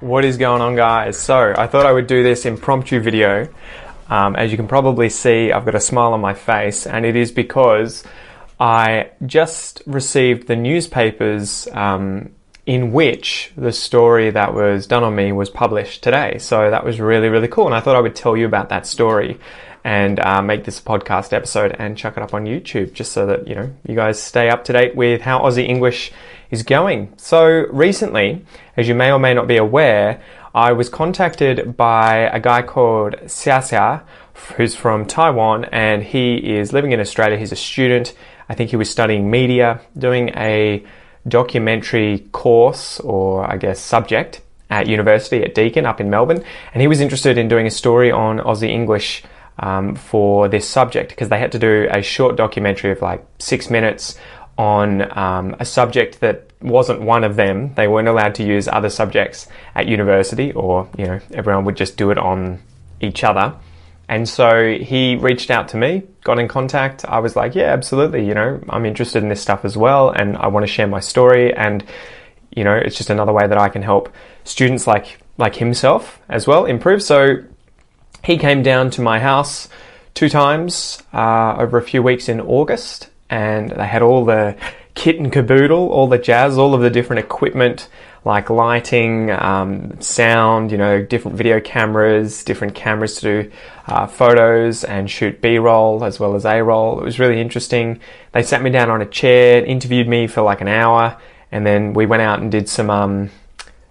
What is going on, guys? So, I thought I would do this impromptu video. Um, as you can probably see, I've got a smile on my face, and it is because I just received the newspapers um, in which the story that was done on me was published today. So, that was really, really cool, and I thought I would tell you about that story and uh, make this podcast episode and chuck it up on YouTube just so that you know you guys stay up to date with how Aussie English is going. So recently, as you may or may not be aware, I was contacted by a guy called Xia who's from Taiwan, and he is living in Australia. He's a student. I think he was studying media, doing a documentary course or I guess subject at university at Deakin up in Melbourne, and he was interested in doing a story on Aussie English um, for this subject because they had to do a short documentary of like six minutes on um, a subject that wasn't one of them. They weren't allowed to use other subjects at university, or you know, everyone would just do it on each other. And so he reached out to me, got in contact. I was like, yeah, absolutely. You know, I'm interested in this stuff as well, and I want to share my story. And you know, it's just another way that I can help students like like himself as well improve. So he came down to my house two times uh, over a few weeks in August, and they had all the kit and caboodle, all the jazz, all of the different equipment like lighting, um, sound, you know, different video cameras, different cameras to do uh, photos and shoot B-roll as well as A-roll. It was really interesting. They sat me down on a chair, interviewed me for like an hour, and then we went out and did some um,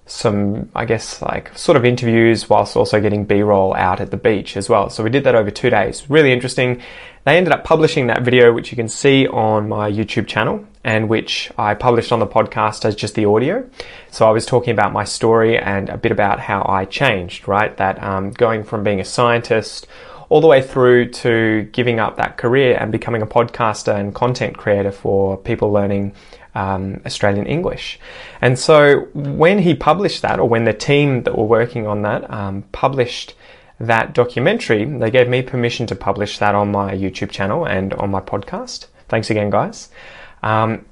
some, I guess, like sort of interviews whilst also getting B roll out at the beach as well. So we did that over two days. Really interesting. They ended up publishing that video, which you can see on my YouTube channel and which I published on the podcast as just the audio. So I was talking about my story and a bit about how I changed, right? That um, going from being a scientist all the way through to giving up that career and becoming a podcaster and content creator for people learning um, Australian English. And so when he published that, or when the team that were working on that um, published that documentary, they gave me permission to publish that on my YouTube channel and on my podcast. Thanks again, guys. Um,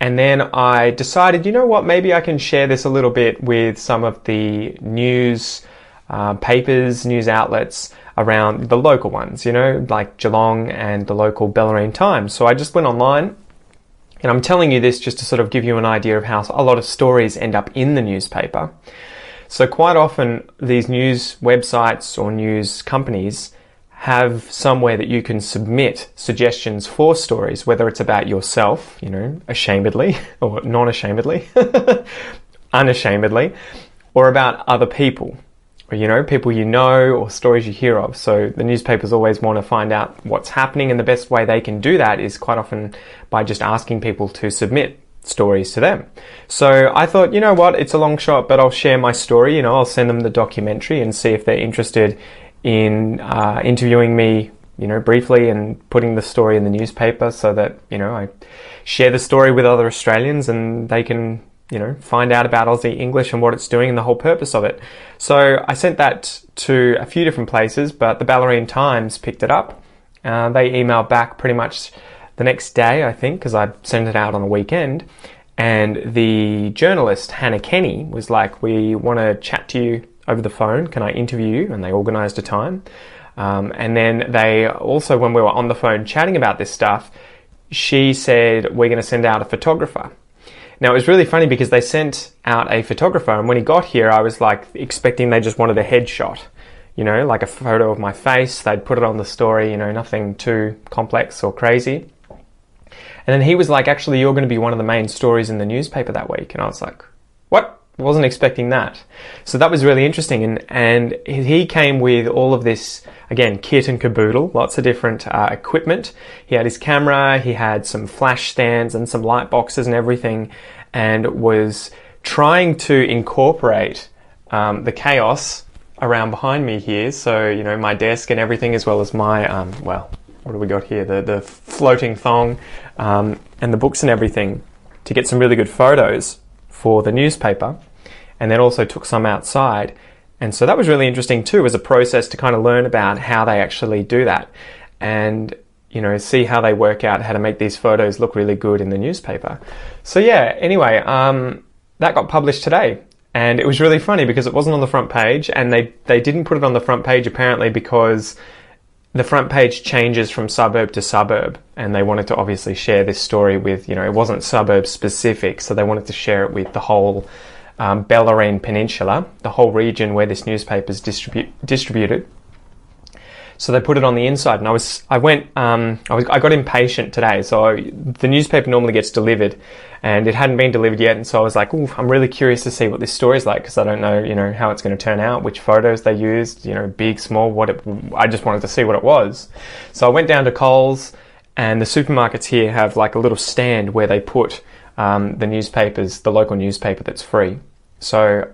and then I decided, you know what, maybe I can share this a little bit with some of the news uh, papers, news outlets around the local ones, you know, like Geelong and the local Bellarine Times. So I just went online and I'm telling you this just to sort of give you an idea of how a lot of stories end up in the newspaper. So, quite often, these news websites or news companies have somewhere that you can submit suggestions for stories, whether it's about yourself, you know, ashamedly or non ashamedly, unashamedly, or about other people you know, people you know or stories you hear of. So the newspapers always want to find out what's happening, and the best way they can do that is quite often by just asking people to submit stories to them. So I thought, you know what, it's a long shot, but I'll share my story. You know, I'll send them the documentary and see if they're interested in uh, interviewing me, you know, briefly and putting the story in the newspaper so that, you know, I share the story with other Australians and they can you know, find out about Aussie English and what it's doing and the whole purpose of it. So I sent that to a few different places, but the Bellarine Times picked it up. Uh, they emailed back pretty much the next day, I think, because I sent it out on a weekend. And the journalist, Hannah Kenny, was like, We want to chat to you over the phone. Can I interview you? And they organised a time. Um, and then they also, when we were on the phone chatting about this stuff, she said, We're going to send out a photographer. Now it was really funny because they sent out a photographer, and when he got here, I was like expecting they just wanted a headshot, you know, like a photo of my face. They'd put it on the story, you know, nothing too complex or crazy. And then he was like, actually, you're going to be one of the main stories in the newspaper that week. And I was like, what? Wasn't expecting that. So that was really interesting. And, and he came with all of this, again, kit and caboodle, lots of different uh, equipment. He had his camera, he had some flash stands and some light boxes and everything, and was trying to incorporate um, the chaos around behind me here. So, you know, my desk and everything, as well as my, um, well, what do we got here? The, the floating thong um, and the books and everything to get some really good photos for the newspaper and then also took some outside. And so that was really interesting too as a process to kind of learn about how they actually do that. And you know, see how they work out how to make these photos look really good in the newspaper. So yeah, anyway, um, that got published today. And it was really funny because it wasn't on the front page and they, they didn't put it on the front page apparently because the front page changes from suburb to suburb and they wanted to obviously share this story with, you know, it wasn't suburb specific, so they wanted to share it with the whole um, Bellarine Peninsula, the whole region where this newspaper is distribu- distributed. So they put it on the inside, and I was, I went, um, I was, I got impatient today. So I, the newspaper normally gets delivered, and it hadn't been delivered yet, and so I was like, Ooh, I'm really curious to see what this story is like because I don't know, you know, how it's going to turn out, which photos they used, you know, big, small, what it. I just wanted to see what it was. So I went down to Coles, and the supermarkets here have like a little stand where they put um, the newspapers, the local newspaper that's free. So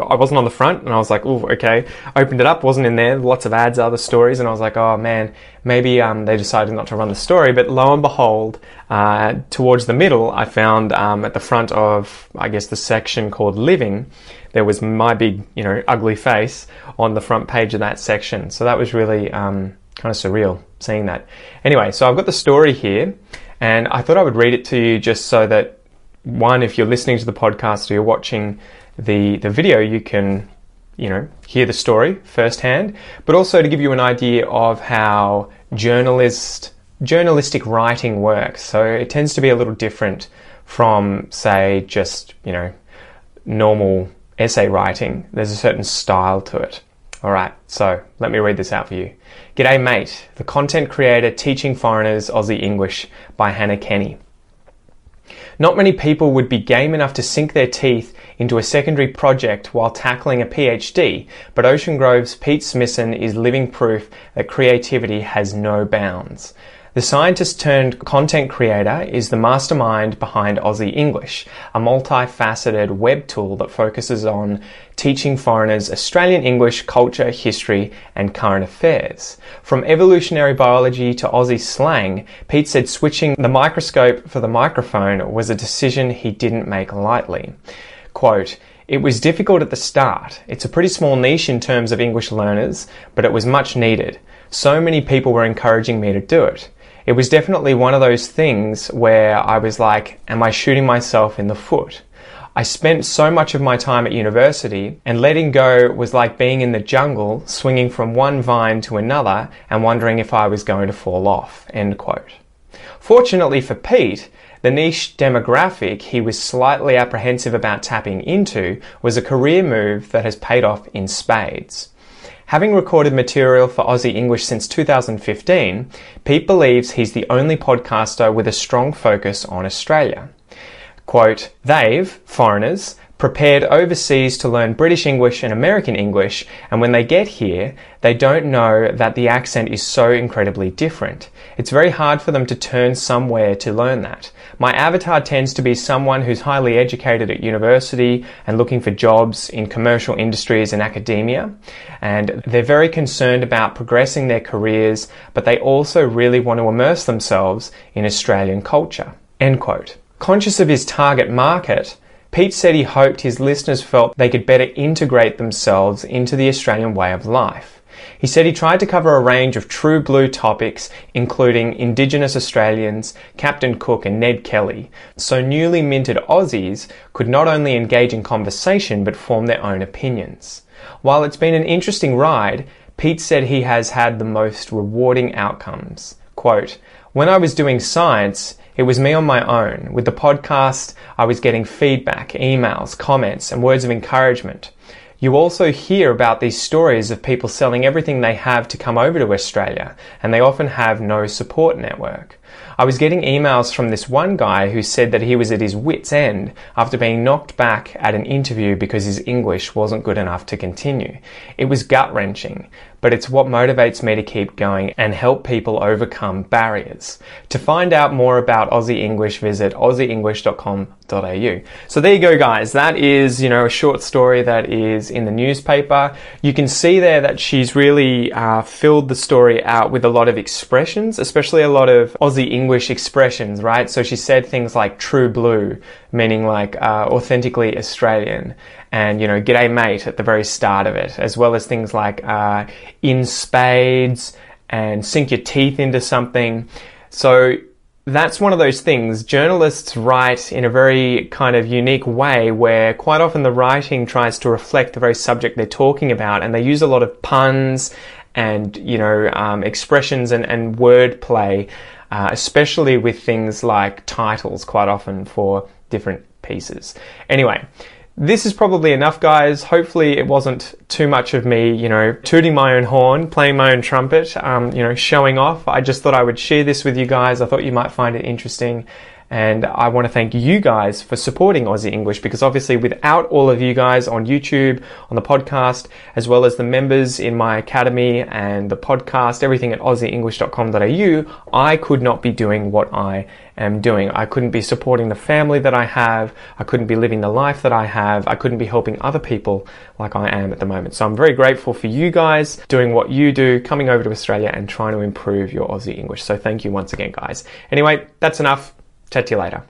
I wasn't on the front, and I was like, "Oh, okay." Opened it up, wasn't in there. Lots of ads, other stories, and I was like, "Oh man, maybe um, they decided not to run the story." But lo and behold, uh, towards the middle, I found um, at the front of, I guess, the section called "Living," there was my big, you know, ugly face on the front page of that section. So that was really um, kind of surreal seeing that. Anyway, so I've got the story here, and I thought I would read it to you just so that one, if you're listening to the podcast or you're watching the, the video, you can, you know, hear the story firsthand, but also to give you an idea of how journalist, journalistic writing works. So it tends to be a little different from, say, just, you know, normal essay writing. There's a certain style to it. All right, so let me read this out for you. G'day, mate. The content creator teaching foreigners Aussie English by Hannah Kenny. Not many people would be game enough to sink their teeth into a secondary project while tackling a PhD, but Ocean Grove's Pete Smithson is living proof that creativity has no bounds. The scientist turned content creator is the mastermind behind Aussie English, a multifaceted web tool that focuses on teaching foreigners Australian English, culture, history, and current affairs. From evolutionary biology to Aussie slang, Pete said switching the microscope for the microphone was a decision he didn't make lightly. Quote, it was difficult at the start. It's a pretty small niche in terms of English learners, but it was much needed. So many people were encouraging me to do it it was definitely one of those things where I was like, am I shooting myself in the foot? I spent so much of my time at university, and letting go was like being in the jungle, swinging from one vine to another and wondering if I was going to fall off. End quote. Fortunately for Pete, the niche demographic he was slightly apprehensive about tapping into was a career move that has paid off in spades. Having recorded material for Aussie English since 2015, Pete believes he's the only podcaster with a strong focus on Australia. Quote, they've, foreigners, prepared overseas to learn British English and American English, and when they get here, they don't know that the accent is so incredibly different. It's very hard for them to turn somewhere to learn that. My avatar tends to be someone who's highly educated at university and looking for jobs in commercial industries and academia, and they're very concerned about progressing their careers, but they also really want to immerse themselves in Australian culture. End quote. Conscious of his target market, Pete said he hoped his listeners felt they could better integrate themselves into the Australian way of life. He said he tried to cover a range of true blue topics, including Indigenous Australians, Captain Cook, and Ned Kelly, so newly minted Aussies could not only engage in conversation but form their own opinions. While it's been an interesting ride, Pete said he has had the most rewarding outcomes. Quote, when I was doing science, it was me on my own. With the podcast, I was getting feedback, emails, comments, and words of encouragement. You also hear about these stories of people selling everything they have to come over to Australia, and they often have no support network. I was getting emails from this one guy who said that he was at his wits' end after being knocked back at an interview because his English wasn't good enough to continue. It was gut wrenching, but it's what motivates me to keep going and help people overcome barriers. To find out more about Aussie English, visit aussieenglish.com.au. So there you go, guys. That is, you know, a short story that is in the newspaper. You can see there that she's really uh, filled the story out with a lot of expressions, especially a lot of Aussie English expressions, right? So she said things like true blue, meaning like uh, authentically Australian, and you know, g'day mate at the very start of it, as well as things like uh, in spades and sink your teeth into something. So that's one of those things. Journalists write in a very kind of unique way where quite often the writing tries to reflect the very subject they're talking about and they use a lot of puns and, you know, um, expressions and, and wordplay, uh, especially with things like titles quite often for different pieces. Anyway, this is probably enough, guys. Hopefully, it wasn't too much of me, you know, tooting my own horn, playing my own trumpet, um, you know, showing off. I just thought I would share this with you guys. I thought you might find it interesting. And I want to thank you guys for supporting Aussie English because obviously without all of you guys on YouTube, on the podcast, as well as the members in my academy and the podcast, everything at aussieenglish.com.au, I could not be doing what I am doing. I couldn't be supporting the family that I have. I couldn't be living the life that I have. I couldn't be helping other people like I am at the moment. So I'm very grateful for you guys doing what you do, coming over to Australia and trying to improve your Aussie English. So thank you once again, guys. Anyway, that's enough. Chat you later.